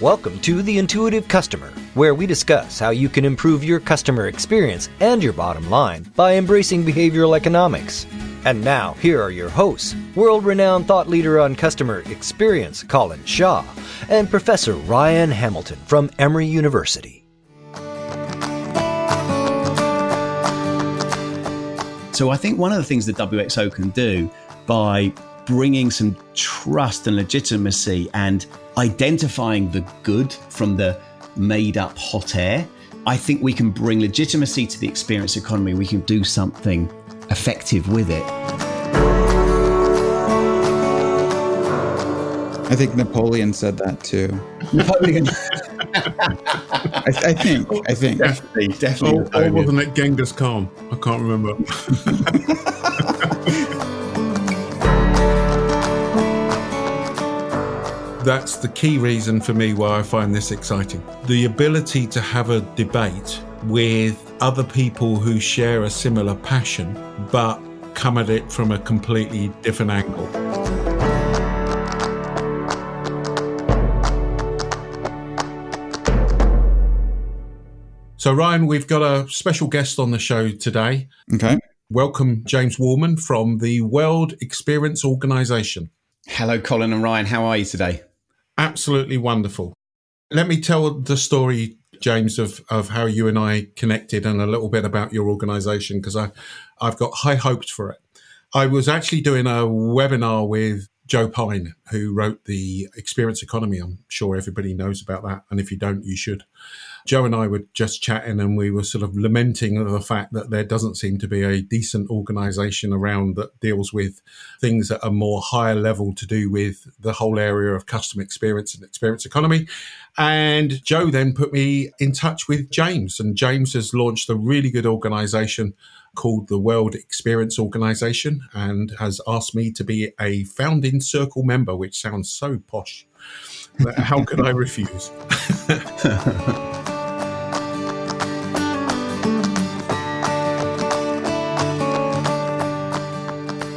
Welcome to The Intuitive Customer, where we discuss how you can improve your customer experience and your bottom line by embracing behavioral economics. And now, here are your hosts world renowned thought leader on customer experience, Colin Shaw, and Professor Ryan Hamilton from Emory University. So, I think one of the things that WXO can do by bringing some trust and legitimacy and identifying the good from the made up hot air. I think we can bring legitimacy to the experience economy. We can do something effective with it. I think Napoleon said that too. Napoleon. I, I think. I think. definitely, definitely. Or, or wasn't it Genghis Khan? I can't remember. That's the key reason for me why I find this exciting. The ability to have a debate with other people who share a similar passion, but come at it from a completely different angle. So, Ryan, we've got a special guest on the show today. Okay. Welcome, James Wallman from the World Experience Organization. Hello, Colin and Ryan. How are you today? Absolutely wonderful. Let me tell the story, James, of, of how you and I connected and a little bit about your organization because I've got high hopes for it. I was actually doing a webinar with Joe Pine, who wrote the Experience Economy. I'm sure everybody knows about that. And if you don't, you should. Joe and I were just chatting and we were sort of lamenting the fact that there doesn't seem to be a decent organization around that deals with things at a more higher level to do with the whole area of customer experience and experience economy. And Joe then put me in touch with James and James has launched a really good organization called the World Experience Organization and has asked me to be a founding circle member, which sounds so posh. How could I refuse?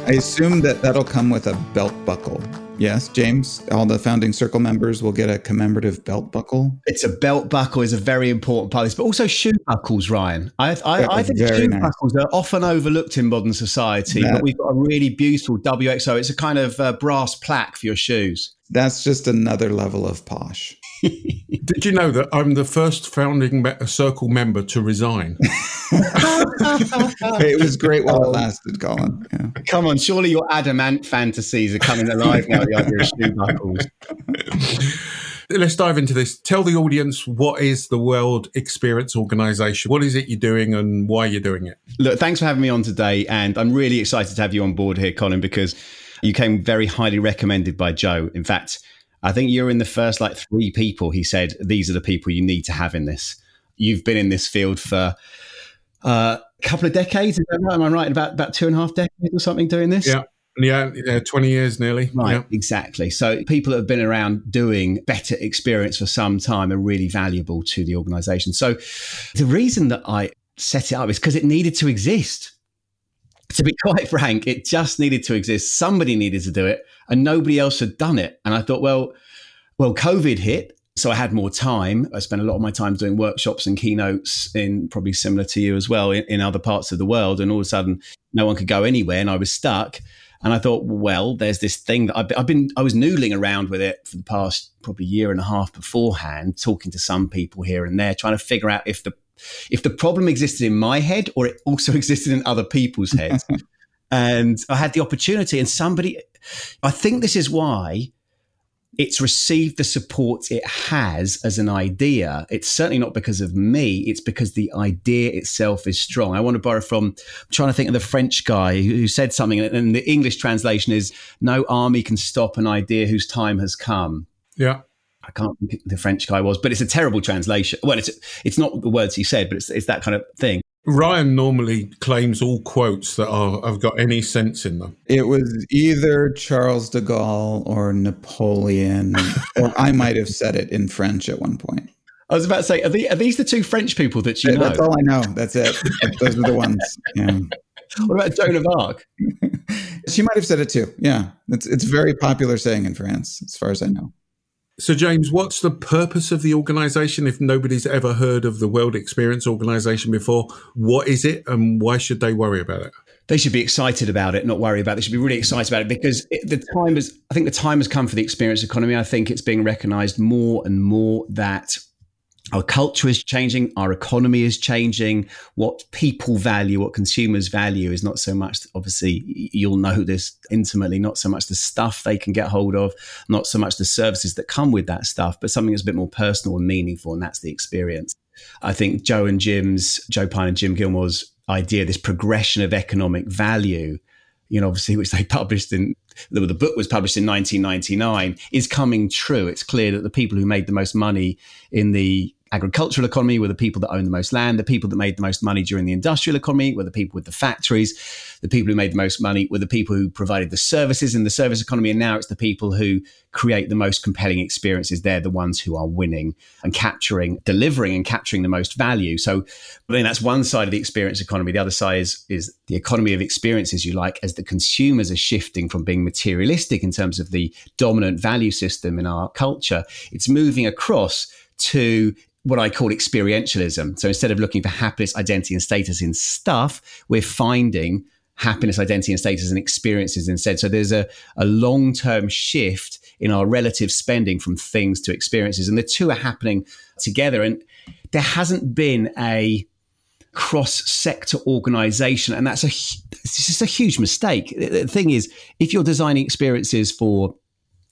I assume that that'll come with a belt buckle. Yes, James, all the founding circle members will get a commemorative belt buckle. It's a belt buckle is a very important part of this, but also shoe buckles, Ryan. I, I, I think shoe nice. buckles are often overlooked in modern society, that, but we've got a really beautiful WXO. It's a kind of uh, brass plaque for your shoes. That's just another level of posh. Did you know that I'm the first founding circle member to resign? it was great while it lasted, Colin. Yeah. Come on, surely your Adam Ant fantasies are coming alive now. The idea of shoe buckles. Let's dive into this. Tell the audience what is the World Experience Organization? What is it you're doing and why you're doing it? Look, thanks for having me on today. And I'm really excited to have you on board here, Colin, because you came very highly recommended by Joe. In fact, I think you're in the first like three people he said, these are the people you need to have in this. You've been in this field for uh, a couple of decades. Right? Am I right? About, about two and a half decades or something doing this? Yeah. Yeah, yeah, 20 years nearly. Right, yeah. exactly. So people that have been around doing better experience for some time are really valuable to the organization. So the reason that I set it up is because it needed to exist to be quite frank, it just needed to exist. Somebody needed to do it, and nobody else had done it. And I thought, well, well, COVID hit, so I had more time. I spent a lot of my time doing workshops and keynotes in probably similar to you as well in, in other parts of the world. And all of a sudden, no one could go anywhere, and I was stuck. And I thought, well, there's this thing that I've, I've been, I was noodling around with it for the past probably year and a half beforehand, talking to some people here and there, trying to figure out if the if the problem existed in my head or it also existed in other people's heads. and I had the opportunity, and somebody, I think this is why it's received the support it has as an idea. It's certainly not because of me. It's because the idea itself is strong. I want to borrow from, I'm trying to think of the French guy who said something, and the English translation is no army can stop an idea whose time has come. Yeah. I can't think the French guy was, but it's a terrible translation. Well, it's it's not the words he said, but it's it's that kind of thing. Ryan normally claims all quotes that are have got any sense in them. It was either Charles de Gaulle or Napoleon, or I might have said it in French at one point. I was about to say, are, the, are these the two French people that you yeah, know? That's all I know. That's it. Those are the ones. Yeah. What about Joan of Arc? she might have said it too. Yeah, it's it's very popular saying in France, as far as I know. So, James, what's the purpose of the organization if nobody's ever heard of the World Experience Organization before? What is it and why should they worry about it? They should be excited about it, not worry about it. They should be really excited about it because it, the time is, I think the time has come for the experience economy. I think it's being recognized more and more that our culture is changing, our economy is changing. What people value, what consumers value, is not so much, obviously, you'll know this intimately, not so much the stuff they can get hold of, not so much the services that come with that stuff, but something that's a bit more personal and meaningful, and that's the experience. I think Joe and Jim's, Joe Pine and Jim Gilmore's idea, this progression of economic value, you know, obviously, which they published in the, the, book was published in 1999, is coming true. It's clear that the people who made the most money in the agricultural economy were the people that owned the most land. The people that made the most money during the industrial economy were the people with the factories. The people who made the most money were the people who provided the services in the service economy. And now it's the people who create the most compelling experiences. They're the ones who are winning and capturing, delivering and capturing the most value. So I mean, that's one side of the experience economy. The other side is, is the economy of experiences, you like, as the consumers are shifting from being materialistic in terms of the dominant value system in our culture. It's moving across to what I call experientialism. So instead of looking for happiness, identity, and status in stuff, we're finding happiness, identity, and status and experiences instead. So there's a, a long term shift in our relative spending from things to experiences. And the two are happening together. And there hasn't been a cross sector organization. And that's a, it's just a huge mistake. The thing is, if you're designing experiences for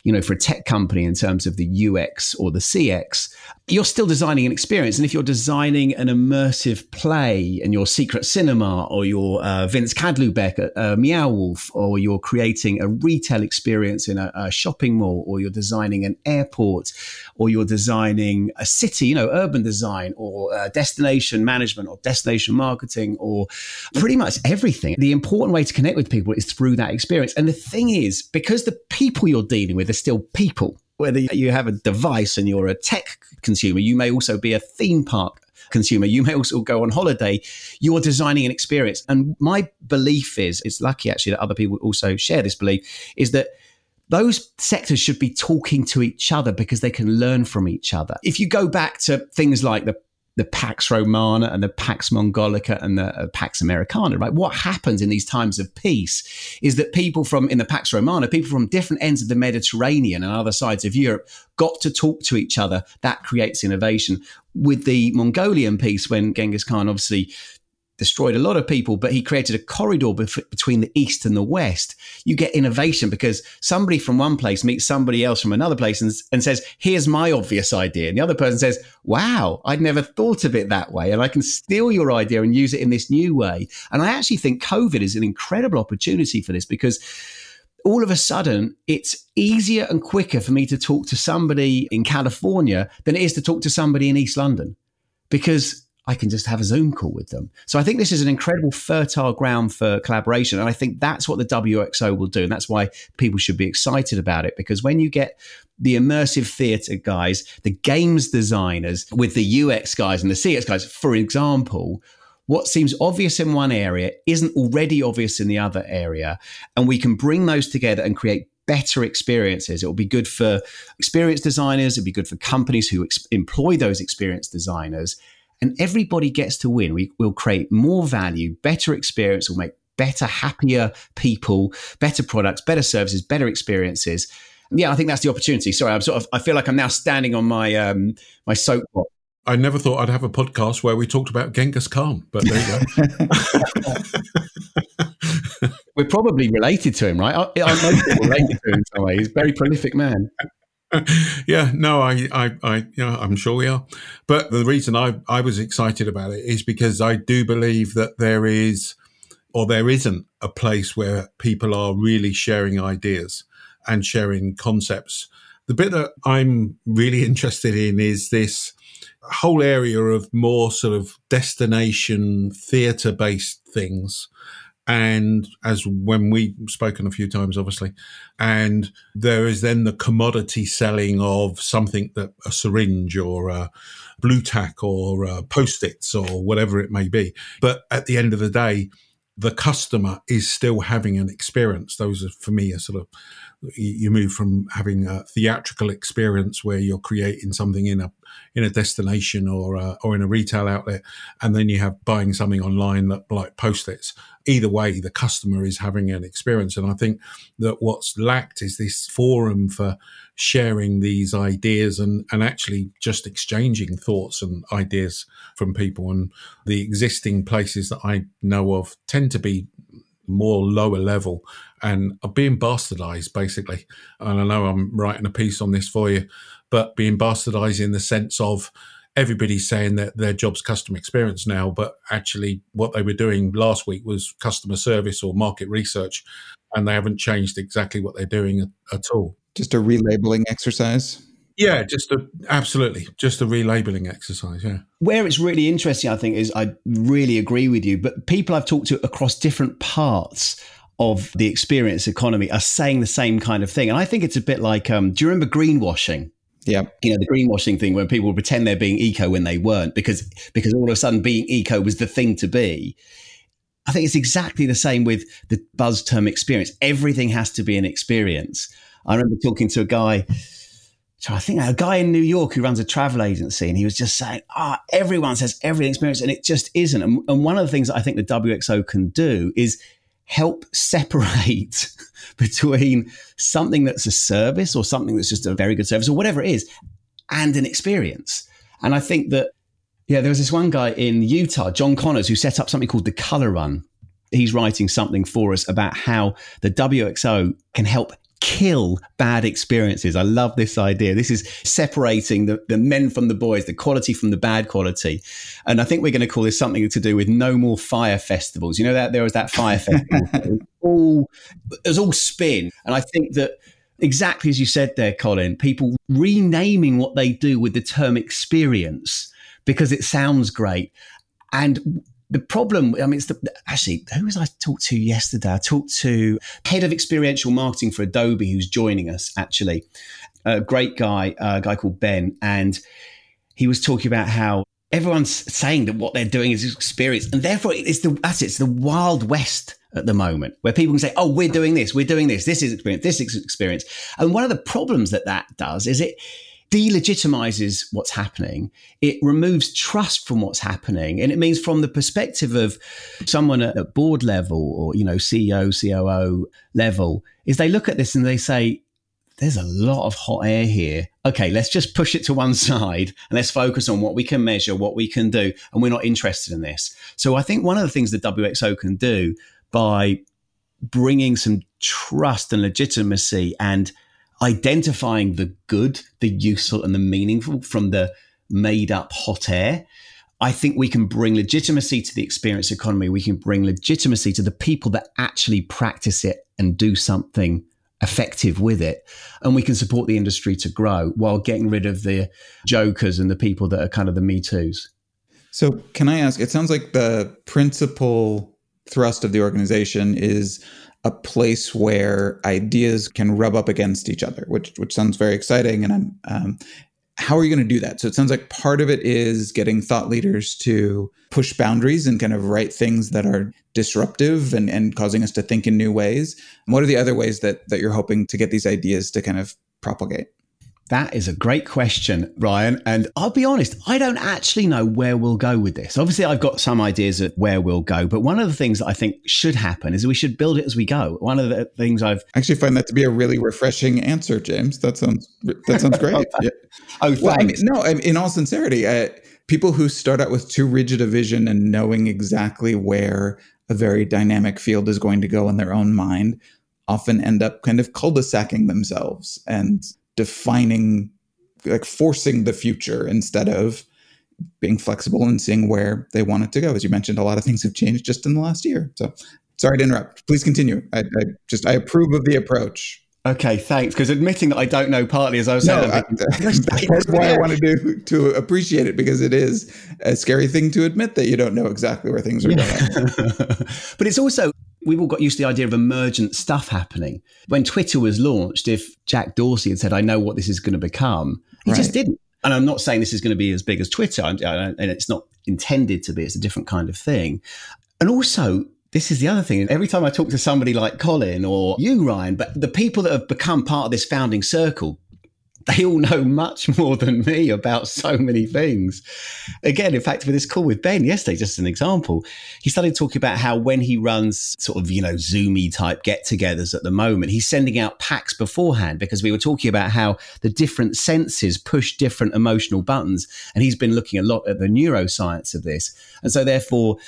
you know, for a tech company in terms of the UX or the CX, you're still designing an experience. And if you're designing an immersive play and your secret cinema or your uh, Vince Kadlubek at uh, Meow Wolf, or you're creating a retail experience in a, a, shopping mall, or you're designing an airport, or you're designing a city, you know, urban design or uh, destination management or destination marketing or pretty much everything. The important way to connect with people is through that experience. And the thing is, because the people you're dealing with still people. Whether you have a device and you're a tech consumer, you may also be a theme park consumer. You may also go on holiday. You're designing an experience. And my belief is, it's lucky actually that other people also share this belief, is that those sectors should be talking to each other because they can learn from each other. If you go back to things like the the Pax Romana and the Pax Mongolica and the uh, Pax Americana, right? What happens in these times of peace is that people from, in the Pax Romana, people from different ends of the Mediterranean and other sides of Europe got to talk to each other. That creates innovation. With the Mongolian peace, when Genghis Khan obviously destroyed a lot of people, but he created a corridor bef- between the East and the West. You get innovation because somebody from one place meets somebody else from another place and, and says, Here's my obvious idea. And the other person says, Wow, I'd never thought of it that way. And I can steal your idea and use it in this new way. And I actually think COVID is an incredible opportunity for this because all of a sudden it's easier and quicker for me to talk to somebody in California than it is to talk to somebody in East London because I can just have a Zoom call with them. So I think this is an incredible fertile ground for collaboration. And I think that's what the WXO will do. And that's why people should be excited about it because when you get the immersive theatre guys, the games designers with the UX guys and the CX guys, for example, what seems obvious in one area isn't already obvious in the other area. And we can bring those together and create better experiences. It will be good for experience designers. It'll be good for companies who ex- employ those experience designers and everybody gets to win. We will create more value, better experience, we'll make better, happier people, better products, better services, better experiences. Yeah, I think that's the opportunity. Sorry, I'm sort of. I feel like I'm now standing on my um, my soapbox. I never thought I'd have a podcast where we talked about Genghis Khan, but there you go. We're probably related to him, right? I, I'm related to him in some way. He's a very prolific man. yeah, no, I, I, I, you know, I'm sure we are. But the reason I, I was excited about it is because I do believe that there is, or there isn't, a place where people are really sharing ideas and sharing concepts. The bit that I'm really interested in is this whole area of more sort of destination theatre based things and as when we've spoken a few times, obviously, and there is then the commodity selling of something that a syringe or a Blu Tack or uh, post-its or whatever it may be. But at the end of the day, the customer is still having an experience. Those are for me are sort of you move from having a theatrical experience where you're creating something in a in a destination or uh, or in a retail outlet, and then you have buying something online that like post-its. Either way, the customer is having an experience, and I think that what's lacked is this forum for sharing these ideas and and actually just exchanging thoughts and ideas from people. And the existing places that I know of tend to be more lower level and are being bastardized basically. And I know I'm writing a piece on this for you, but being bastardized in the sense of everybody's saying that their job's customer experience now, but actually what they were doing last week was customer service or market research, and they haven't changed exactly what they're doing at, at all. Just a relabeling exercise. Yeah, just a absolutely just a relabeling exercise. Yeah. Where it's really interesting, I think, is I really agree with you. But people I've talked to across different parts of the experience economy are saying the same kind of thing, and I think it's a bit like, um, do you remember greenwashing? Yeah. You know, the greenwashing thing where people pretend they're being eco when they weren't because because all of a sudden being eco was the thing to be. I think it's exactly the same with the buzz term experience. Everything has to be an experience. I remember talking to a guy I think a guy in New York who runs a travel agency, and he was just saying, "Ah, oh, everyone says everything experience, and it just isn't." And, and one of the things that I think the WXO can do is help separate between something that's a service or something that's just a very good service or whatever it is, and an experience. And I think that, yeah, there was this one guy in Utah, John Connors, who set up something called the Color Run. He's writing something for us about how the WXO can help kill bad experiences. I love this idea. This is separating the, the men from the boys, the quality from the bad quality. And I think we're going to call this something to do with no more fire festivals. You know that there was that fire festival. it was all it was all spin. And I think that exactly as you said there, Colin, people renaming what they do with the term experience because it sounds great. And the problem, I mean, it's the, actually, who was I talked to yesterday? I talked to head of experiential marketing for Adobe, who's joining us actually. A great guy, a guy called Ben. And he was talking about how everyone's saying that what they're doing is experience. And therefore, it's the, that's it, it's the wild west at the moment where people can say, oh, we're doing this, we're doing this, this is experience, this is experience. And one of the problems that that does is it, delegitimizes what's happening. It removes trust from what's happening. And it means from the perspective of someone at, board level or, you know, CEO, COO level, is they look at this and they say, there's a lot of hot air here. Okay, let's just push it to one side and let's focus on what we can measure, what we can do. And we're not interested in this. So I think one of the things the WXO can do by bringing some trust and legitimacy and identifying the good, the useful, and the meaningful from the made up hot air. I think we can bring legitimacy to the experience economy. We can bring legitimacy to the people that actually practice it and do something effective with it. And we can support the industry to grow while getting rid of the jokers and the people that are kind of the Me Too's. So, can I ask? It sounds like the principal thrust of the organization is a place where ideas can rub up against each other, which which sounds very exciting. And I'm, um, how are you going to do that? So it sounds like part of it is getting thought leaders to push boundaries and kind of write things that are disruptive and, and causing us to think in new ways. And what are the other ways that that you're hoping to get these ideas to kind of propagate? That is a great question, Ryan. And I'll be honest, I don't actually know where we'll go with this. Obviously, I've got some ideas of where we'll go, but one of the things that I think should happen is we should build it as we go. One of the things I've I actually find that to be a really refreshing answer, James. That sounds that sounds great. yeah. Oh, thanks. Well, I mean, no, in all sincerity, uh, people who start out with too rigid a vision and knowing exactly where a very dynamic field is going to go in their own mind often end up kind of cul-de-sacking themselves and defining like forcing the future instead of being flexible and seeing where they want it to go as you mentioned a lot of things have changed just in the last year so sorry to interrupt please continue i, I just i approve of the approach Okay, thanks. Because admitting that I don't know partly, as I was saying, no, that's why I wanted to to appreciate it because it is a scary thing to admit that you don't know exactly where things are yeah. going. but it's also we've all got used to the idea of emergent stuff happening. When Twitter was launched, if Jack Dorsey had said, I know what this is going to become, he right. just didn't. And I'm not saying this is going to be as big as Twitter, and it's not intended to be, it's a different kind of thing. And also, this is the other thing. Every time I talk to somebody like Colin or you, Ryan, but the people that have become part of this founding circle, they all know much more than me about so many things. Again, in fact, with this call with Ben yesterday, just an example, he started talking about how when he runs sort of, you know, Zoomy type get togethers at the moment, he's sending out packs beforehand because we were talking about how the different senses push different emotional buttons. And he's been looking a lot at the neuroscience of this. And so, therefore,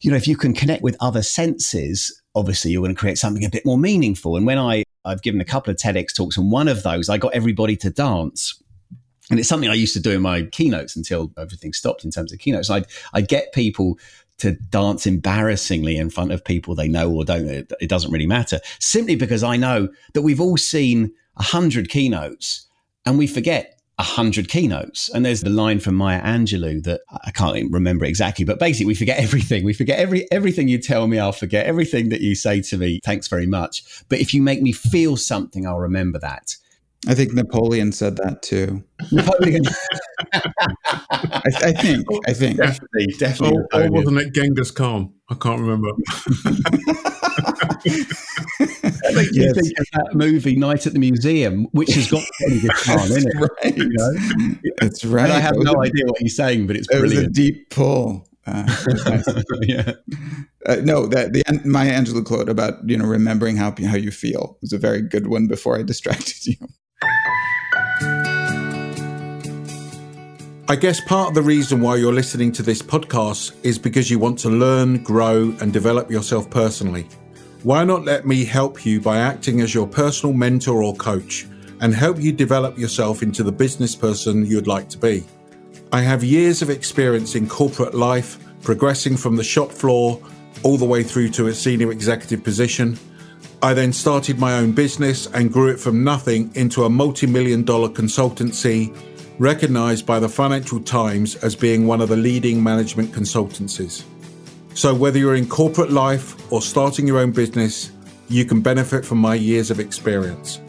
you know, if you can connect with other senses, obviously you're going to create something a bit more meaningful. And when I I've given a couple of TEDx talks, and one of those I got everybody to dance. And it's something I used to do in my keynotes until everything stopped in terms of keynotes. I'd, I'd get people to dance embarrassingly in front of people they know or don't. It, it doesn't really matter. Simply because I know that we've all seen a hundred keynotes and we forget a hundred keynotes. And there's the line from Maya Angelou that I can't remember exactly, but basically we forget everything. We forget every everything you tell me, I'll forget everything that you say to me. Thanks very much. But if you make me feel something, I'll remember that. I think Napoleon said that too. Napoleon. I, I, think. Oh, I think definitely, definitely. Oh, oh, or, or wasn't it Genghis Khan? I can't remember. That makes yes. me think of that movie Night at the Museum, which has got Genghis Khan in it. Right. You know? That's right. And I have no a, idea what he's saying, but it's it brilliant. was a deep pull. Uh, yeah. Uh, no, that the Maya Angelou quote about you know remembering how how you feel was a very good one. Before I distracted you. I guess part of the reason why you're listening to this podcast is because you want to learn, grow, and develop yourself personally. Why not let me help you by acting as your personal mentor or coach and help you develop yourself into the business person you'd like to be? I have years of experience in corporate life, progressing from the shop floor all the way through to a senior executive position. I then started my own business and grew it from nothing into a multi million dollar consultancy, recognized by the Financial Times as being one of the leading management consultancies. So, whether you're in corporate life or starting your own business, you can benefit from my years of experience.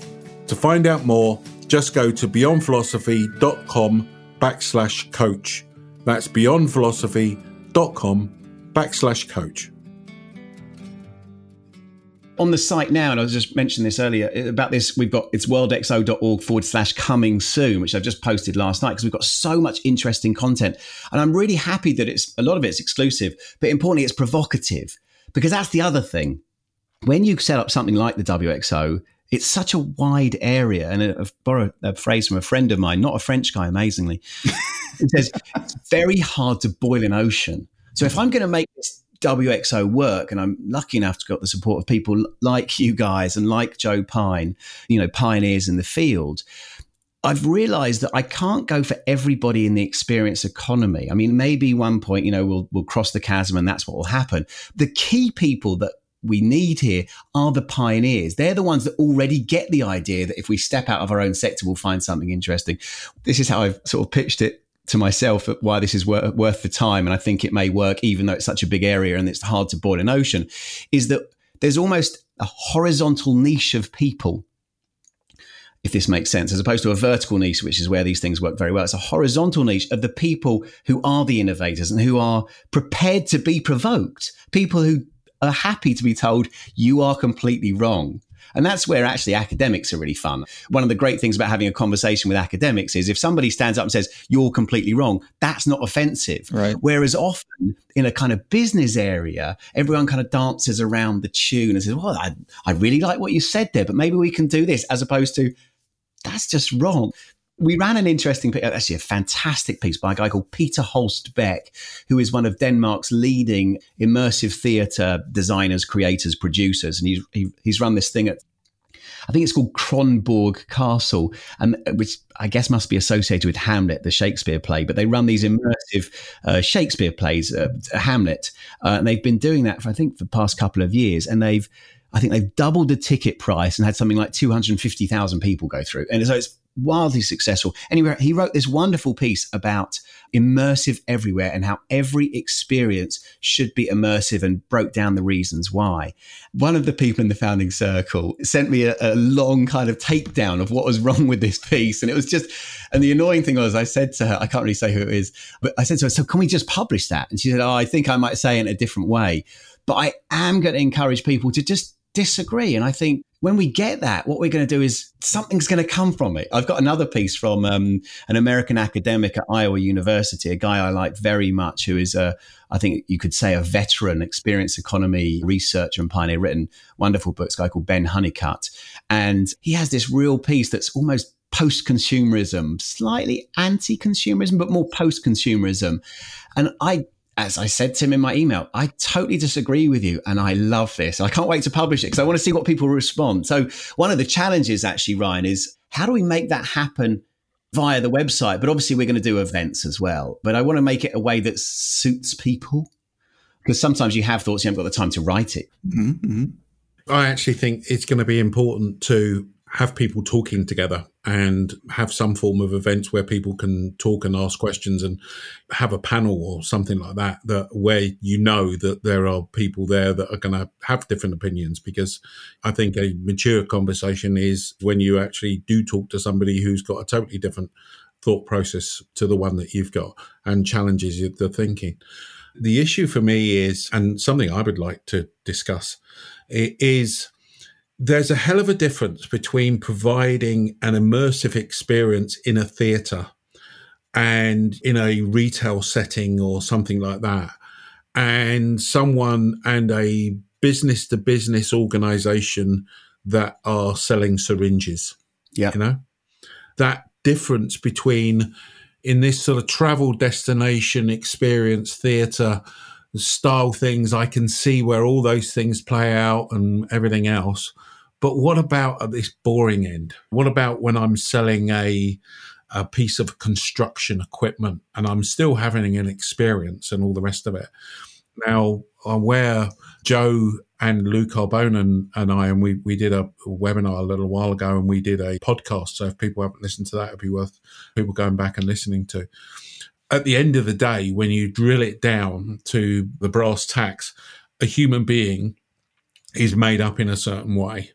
To find out more, just go to beyondphilosophy.com backslash coach. That's beyondphilosophy.com backslash coach on the site now, and I was just mentioning this earlier eh, about this, we've got it's worldxo.org forward slash coming soon, which I've just posted last night because we've got so much interesting content. And I'm really happy that it's a lot of it's exclusive, but importantly, it's provocative because that's the other thing. When you set up something like the WXO, it's such a wide area. And uh, I've borrowed a phrase from a friend of mine, not a French guy, amazingly. it says, it's very hard to boil an ocean. So if I'm going to make this WXO work, and I'm lucky enough to got the support of people like you guys and like Joe Pine, you know, pioneers in the field. I've realized that I can't go for everybody in the experience economy. I mean, maybe one point, you know, we'll we'll cross the chasm and that's what will happen. The key people that we need here are the pioneers. They're the ones that already get the idea that if we step out of our own sector, we'll find something interesting. This is how I've sort of pitched it to myself why this is worth, worth the time, and I think it may work even though it's such a big area and it's hard to boil an ocean, is that there's almost a horizontal niche of people if this makes sense, as opposed to a vertical niche, which is where these things work very well. It's a horizontal niche of the people who are the innovators and who are prepared to be provoked, people who are happy to be told you are completely wrong. And that's where actually academics are really fun. One of the great things about having a conversation with academics is if somebody stands up and says, you're completely wrong, that's not offensive. Right. Whereas often in a kind of business area, everyone kind of dances around the tune and says, well, I, I really like what you said there, but maybe we can do this as opposed to, that's just wrong we ran an interesting, actually a fantastic piece by a guy called Peter Holst Beck, who is one of Denmark's leading immersive theatre designers, creators, producers, and he's he, he's run this thing at. I think it's called Kronborg Castle, and which I guess must be associated with Hamlet, the Shakespeare play. But they run these immersive uh, Shakespeare plays, uh, Hamlet, uh, and they've been doing that for I think for the past couple of years, and they've I think they've doubled the ticket price and had something like 250,000 people go through. And so it's wildly successful. Anyway, he wrote this wonderful piece about immersive everywhere and how every experience should be immersive and broke down the reasons why. One of the people in the founding circle sent me a, a long kind of takedown of what was wrong with this piece. And it was just, and the annoying thing was, I said to her, I can't really say who it is, but I said to her, so can we just publish that? And she said, oh, I think I might say it in a different way. But I am going to encourage people to just disagree. And I think when we get that, what we're going to do is something's going to come from it. I've got another piece from um, an American academic at Iowa University, a guy I like very much, who is a, I think you could say, a veteran experience economy researcher and pioneer, written wonderful books, guy called Ben Hunnicutt. And he has this real piece that's almost post consumerism, slightly anti consumerism, but more post consumerism. And I as I said to him in my email, I totally disagree with you and I love this. I can't wait to publish it because I want to see what people respond. So, one of the challenges, actually, Ryan, is how do we make that happen via the website? But obviously, we're going to do events as well. But I want to make it a way that suits people because sometimes you have thoughts, you haven't got the time to write it. Mm-hmm. mm-hmm. I actually think it's going to be important to have people talking together and have some form of events where people can talk and ask questions and have a panel or something like that that where you know that there are people there that are going to have different opinions. Because i think a mature conversation is when you actually do talk to somebody who's got a totally different thought process to the one that you've got and challenges the thinking. The issue for me is and something i would like to discuss is there's a hell of a difference between providing an immersive experience in a theatre and in a retail setting or something like that, and someone and a business to business organization that are selling syringes. Yeah. You know, that difference between in this sort of travel destination experience theatre style things, I can see where all those things play out and everything else. But what about at this boring end? What about when I'm selling a a piece of construction equipment and I'm still having an experience and all the rest of it? Now, I'm where Joe and Lou Carbone and I, and we, we did a webinar a little while ago and we did a podcast. So if people haven't listened to that, it'd be worth people going back and listening to at the end of the day, when you drill it down to the brass tacks, a human being is made up in a certain way.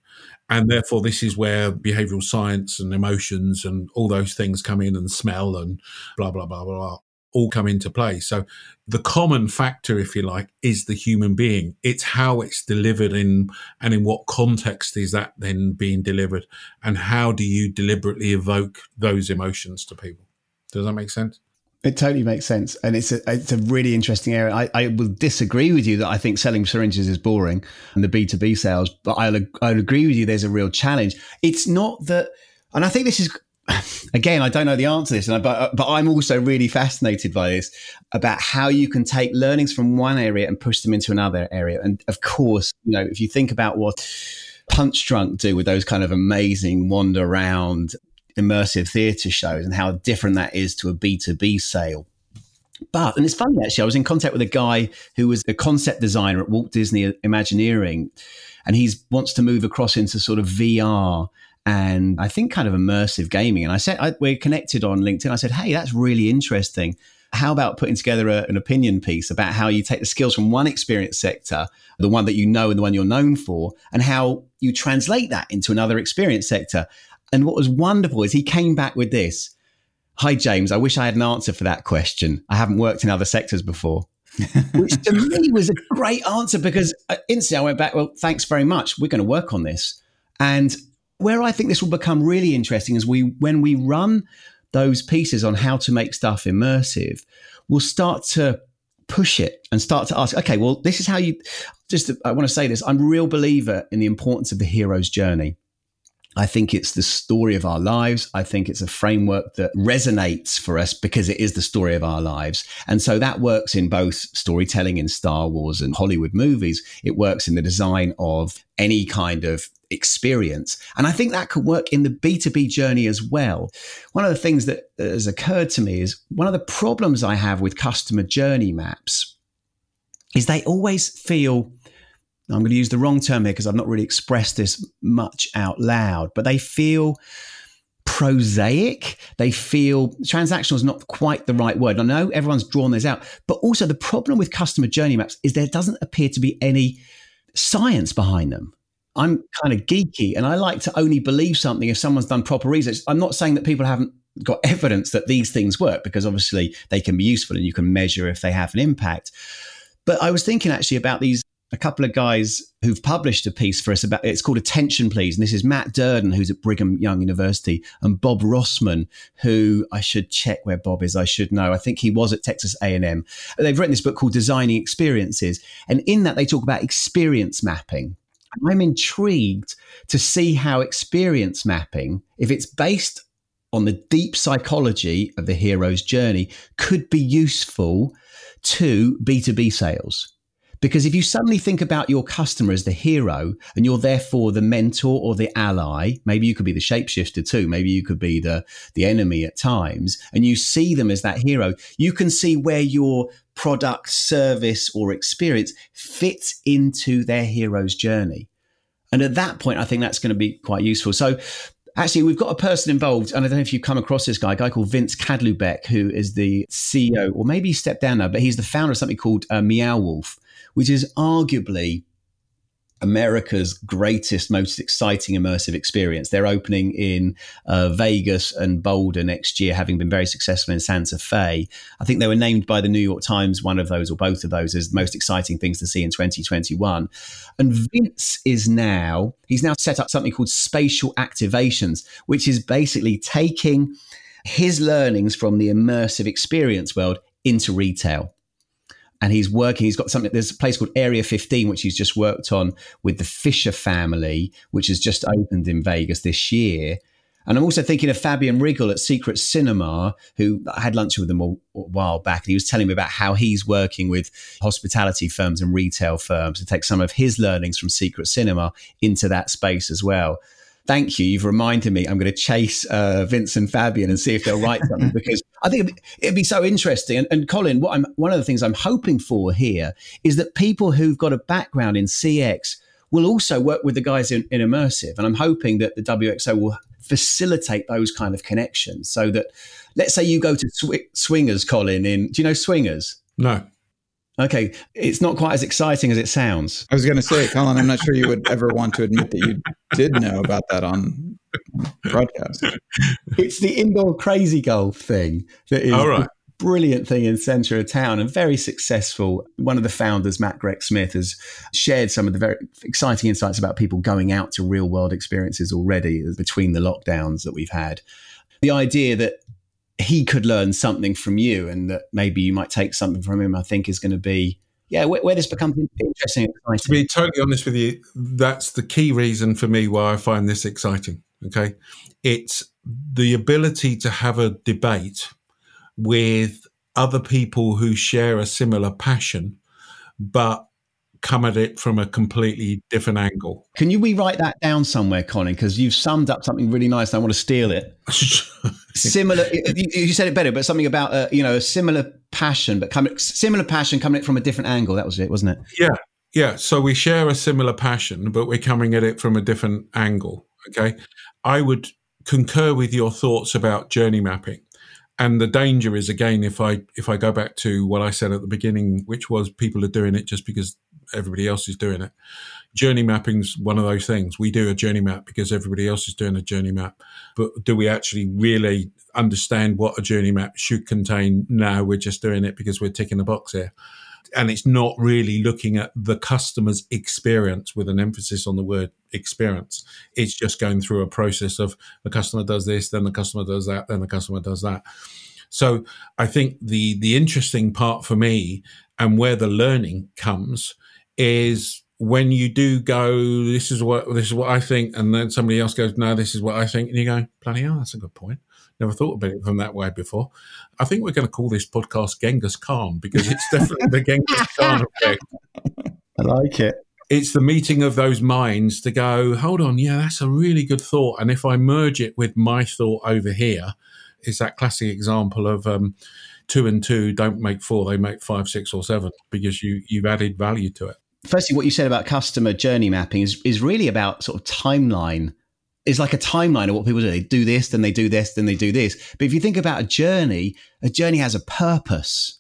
And therefore, this is where behavioral science and emotions and all those things come in and smell and blah, blah, blah, blah, blah, all come into play. So, the common factor, if you like, is the human being. It's how it's delivered in and in what context is that then being delivered and how do you deliberately evoke those emotions to people. Does that make sense? It totally makes sense, and it's a it's a really interesting area. I, I will disagree with you that I think selling syringes is boring and the B two B sales, but I'll I'll agree with you. There's a real challenge. It's not that, and I think this is again I don't know the answer to this, and I, but but I'm also really fascinated by this about how you can take learnings from one area and push them into another area. And of course, you know, if you think about what Punchdrunk do with those kind of amazing wander around immersive theatre shows and how different that is to a B2B sale. But, and it's funny actually, I was in contact with a guy who was a concept designer at Walt Disney Imagineering, and he wants to move across into sort of VR and I think kind of immersive gaming. And I said, I, we're connected on LinkedIn. I said, hey, that's really interesting. How about putting together a, an opinion piece about how you take the skills from one experience sector, the one that you know and the one you're known for, and how you translate that into another experience sector? And what was wonderful is he came back with this Hi, James. I wish I had an answer for that question. I haven't worked in other sectors before. Which to me was a great answer because uh, instantly I went back, well, thanks very much. We're going to work on this. And where I think this will become really interesting is we when we run those pieces on how to make stuff immersive, we'll start to push it and start to ask, okay, well, this is how you just I want to say this. I'm a real believer in the importance of the hero's journey. I think it's the story of our lives. I think it's a framework that resonates for us because it is the story of our lives. And so that works in both storytelling in Star Wars and Hollywood movies. It works in the design of any kind of experience. And I think that could work in the B2B journey as well. One of the things that has occurred to me is one of the problems I have with customer journey maps is they always feel I'm going to use the wrong term here because I've not really expressed this much out loud, but they feel prosaic. They feel transactional is not quite the right word. I know everyone's drawn this out, but also the problem with customer journey maps is there doesn't appear to be any science behind them. I'm kind of geeky and I like to only believe something if someone's done proper research. I'm not saying that people haven't got evidence that these things work because obviously they can be useful and you can measure if they have an impact. But I was thinking actually about these a couple of guys who've published a piece for us about it's called Attention Please. And this is Matt Duerden, who's at Brigham Young University, and Bob Rossman, who I should check where Bob is. I should know. I think he was at Texas A&M. They've written this book called Designing Experiences. And in that, they talk about experience mapping. I'm intrigued to see how experience mapping, if it's based on the deep psychology of the hero's journey, could be useful to B2B sales because if you suddenly think about your customer as the hero and you're therefore the mentor or the ally, maybe you could be the shapeshifter too, maybe you could be the, the enemy at times, and you see them as that hero, you can see where your product, service, or experience fits into their hero's journey. And at that point, I think that's going to be quite useful. So Actually, we've got a person involved, and I don't know if you've come across this guy, a guy called Vince Kadlubek, who is the CEO, or maybe he stepped down now, but he's the founder of something called uh, Meow Wolf, which is arguably America's greatest, most exciting immersive experience. They're opening in uh, Vegas and Boulder next year, having been very successful in Santa Fe. I think they were named by the New York Times, one of those or both of those, as the most exciting things to see in 2021. And Vince is now, he's now set up something called spatial activations, which is basically taking his learnings from the immersive experience world into retail and he's working. He's got something. There's a place called Area 15, which he's just worked on with the Fisher family, which has just opened in Vegas this year. And I'm also thinking of Fabien Riggall at Secret Cinema, who I had lunch with him a, a while back. And he was telling me about how he's working with hospitality firms and retail firms to take some of his learnings from Secret Cinema into that space as well thank you. You've reminded me. I'm going to chase uh, Vince and Fabian and see if they'll write something because I think it'd be, it'd be so interesting. And, and, Colin, what I'm one of the things I'm hoping for here is that people who've got a background in CX will also work with the guys in, in immersive, and I'm hoping that the WXO will facilitate those kind of connections so that let's say you go to sw- swingers colin in do you know swingers no Okay, it's not quite as exciting as it sounds. I was going to say, Colin, I'm not sure you would ever want to admit that you did know about that on broadcast. It's the indoor crazy golf thing that is right. brilliant thing in centre of town and very successful. One of the founders, Matt Grech-Smith, has shared some of the very exciting insights about people going out to real world experiences already between the lockdowns that we've had. The idea that he could learn something from you and that maybe you might take something from him, I think is going to be, yeah, where, where this becomes interesting To be totally honest with you, that's the key reason for me why I find this exciting. Okay. It's the ability to have a debate with other people who share a similar passion, but come at it from a completely different angle. Can you rewrite that down somewhere, Colin? Because you've summed up something really nice. I want to steal it. similar, you, said it better, but something about uh, you know a similar passion, but coming similar passion coming at it from a different angle. That was it, wasn't it? Yeah, yeah. So we share a similar passion, but we're coming at it from a different angle. Okay, I would concur with your thoughts about journey mapping and the danger is again if i if i go back to what i said at the beginning which was people are doing it just because everybody else is doing it. Journey mapping's one of those things. We do a journey map because everybody else is doing a journey map. But do we actually really understand what a journey map should contain? No, we're just doing it because we're ticking a box here. And it's not really looking at the customer's experience with an emphasis on the word experience. It's just going through a process of the customer does this, then the customer does that, then the customer does that. So I think the the interesting part for me and where the learning comes is when you do go, this is what this is what I think, and then somebody else goes, no, this is what I think, and you go, bloody hell, that's a good point. Never thought about it from that way before. I think we're going to call this podcast Genghis Khan because it's definitely the Genghis Khan effect. I like it. It's the meeting of those minds to go, hold on, yeah, that's a really good thought. And if I merge it with my thought over here, it's that classic example of um, two and two don't make four; they make five, six, or seven because you you've added value to it firstly, what you said about customer journey mapping is, is really about sort of timeline. It's like a timeline of what people do. They do this, then they do this, then they do this. But if you think about a journey, a journey has a purpose.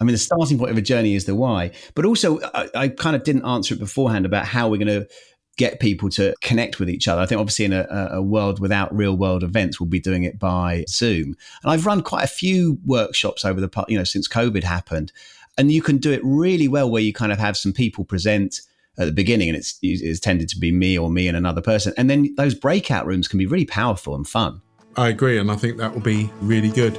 I mean, the starting point of a journey is the why. But also, I, I kind of didn't answer it beforehand about how we're going to get people to connect with each other. I think obviously in a, a, world without real world events, we'll be doing it by Zoom. And I've run quite a few workshops over the you know since COVID happened, And you can do it really well where you kind of have some people present at the beginning and it's, it's tended to be me or me and another person. And then those breakout rooms can be really powerful and fun. I agree. And I think that will be really good.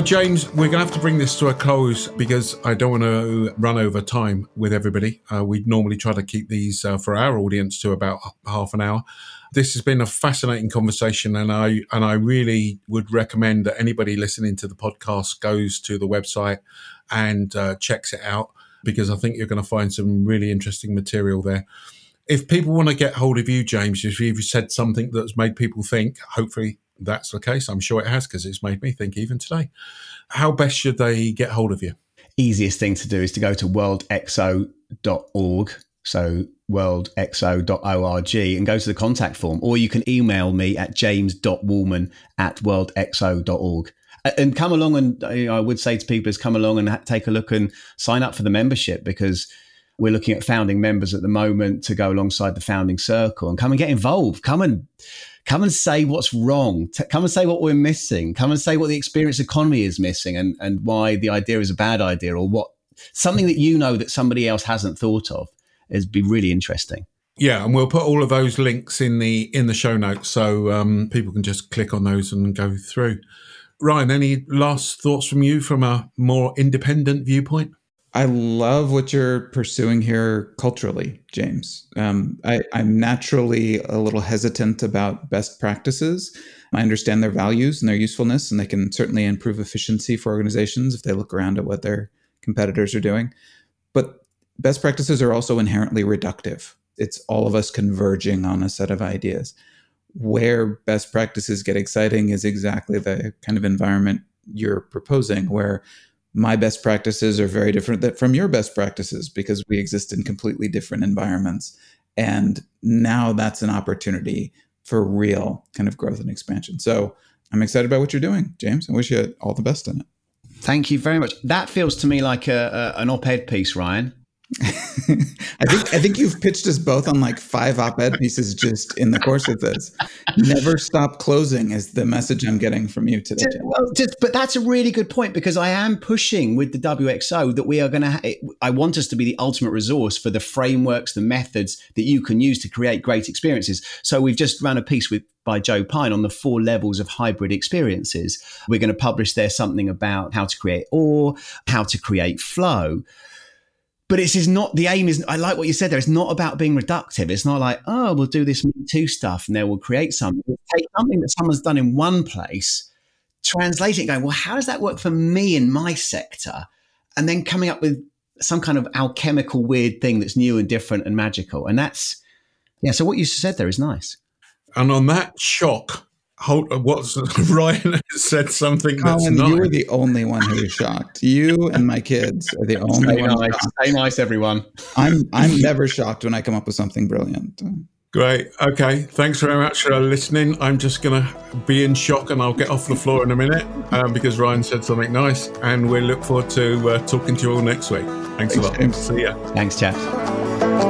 So, James, we're going to have to bring this to a close because I don't want to run over time with everybody. Uh, we normally try to keep these uh, for our audience to about half an hour. This has been a fascinating conversation, and I and I really would recommend that anybody listening to the podcast goes to the website and uh, checks it out because I think you're going to find some really interesting material there. If people want to get hold of you, James, if you've said something that's made people think, hopefully that's the case. I'm sure it has because it's made me think even today. How best should they get hold of you? Easiest thing to do is to go to worldexo.org. So worldexo.org and go to the contact form, or you can email me at james.wallman at worldexo.org. And come along and I would say to people is come along and take a look and sign up for the membership because we're looking at founding members at the moment to go alongside the founding circle and come and get involved. Come and come and say what's wrong. T- come and say what we're missing. Come and say what the experience economy is missing and, and why the idea is a bad idea or what something that you know that somebody else hasn't thought of. It'd be really interesting. Yeah, and we'll put all of those links in the in the show notes so um, people can just click on those and go through. Ryan, any last thoughts from you from a more independent viewpoint? I love what you're pursuing here culturally, James. Um, I, I'm naturally a little hesitant about best practices. I understand their values and their usefulness, and they can certainly improve efficiency for organizations if they look around at what their competitors are doing. But best practices are also inherently reductive. It's all of us converging on a set of ideas. Where best practices get exciting is exactly the kind of environment you're proposing, where my best practices are very different from your best practices because we exist in completely different environments. And now that's an opportunity for real kind of growth and expansion. So I'm excited about what you're doing, James. I wish you all the best in it. Thank you very much. That feels to me like a, a an op-ed piece, Ryan. I think I think you've pitched us both on like five op-ed pieces just in the course of this. Never stop closing is the message I'm getting from you today. Well, just, but that's a really good point because I am pushing with the WXO that we are going to. Ha- I want us to be the ultimate resource for the frameworks, the methods that you can use to create great experiences. So we've just run a piece with by Joe Pine on the four levels of hybrid experiences. We're going to publish there something about how to create awe, how to create flow but it's is not the aim is I like what you said there. It's not about being reductive. It's not like, oh, we'll do this Me Too stuff and then we'll create something. We'll take something that someone's done in one place, translate it, going, well, how does that work for me in my sector? And then coming up with some kind of alchemical weird thing that's new and different and magical. And that's yeah, so what you said there is nice. And on that shock, hold, what's Ryan said something that's Colin, not. you were the only one who was shocked. You and my kids are the only Stay ones. nice, stay nice, everyone. I'm I'm never shocked when I come up with something brilliant. Great. Okay. Thanks very much for listening. I'm just going to be in shock and I'll get off the floor in a minute um, because Ryan said something nice. And we look forward to uh, talking to you all next week. Thanks, Thanks, a lot. James. See ya. Thanks, chaps.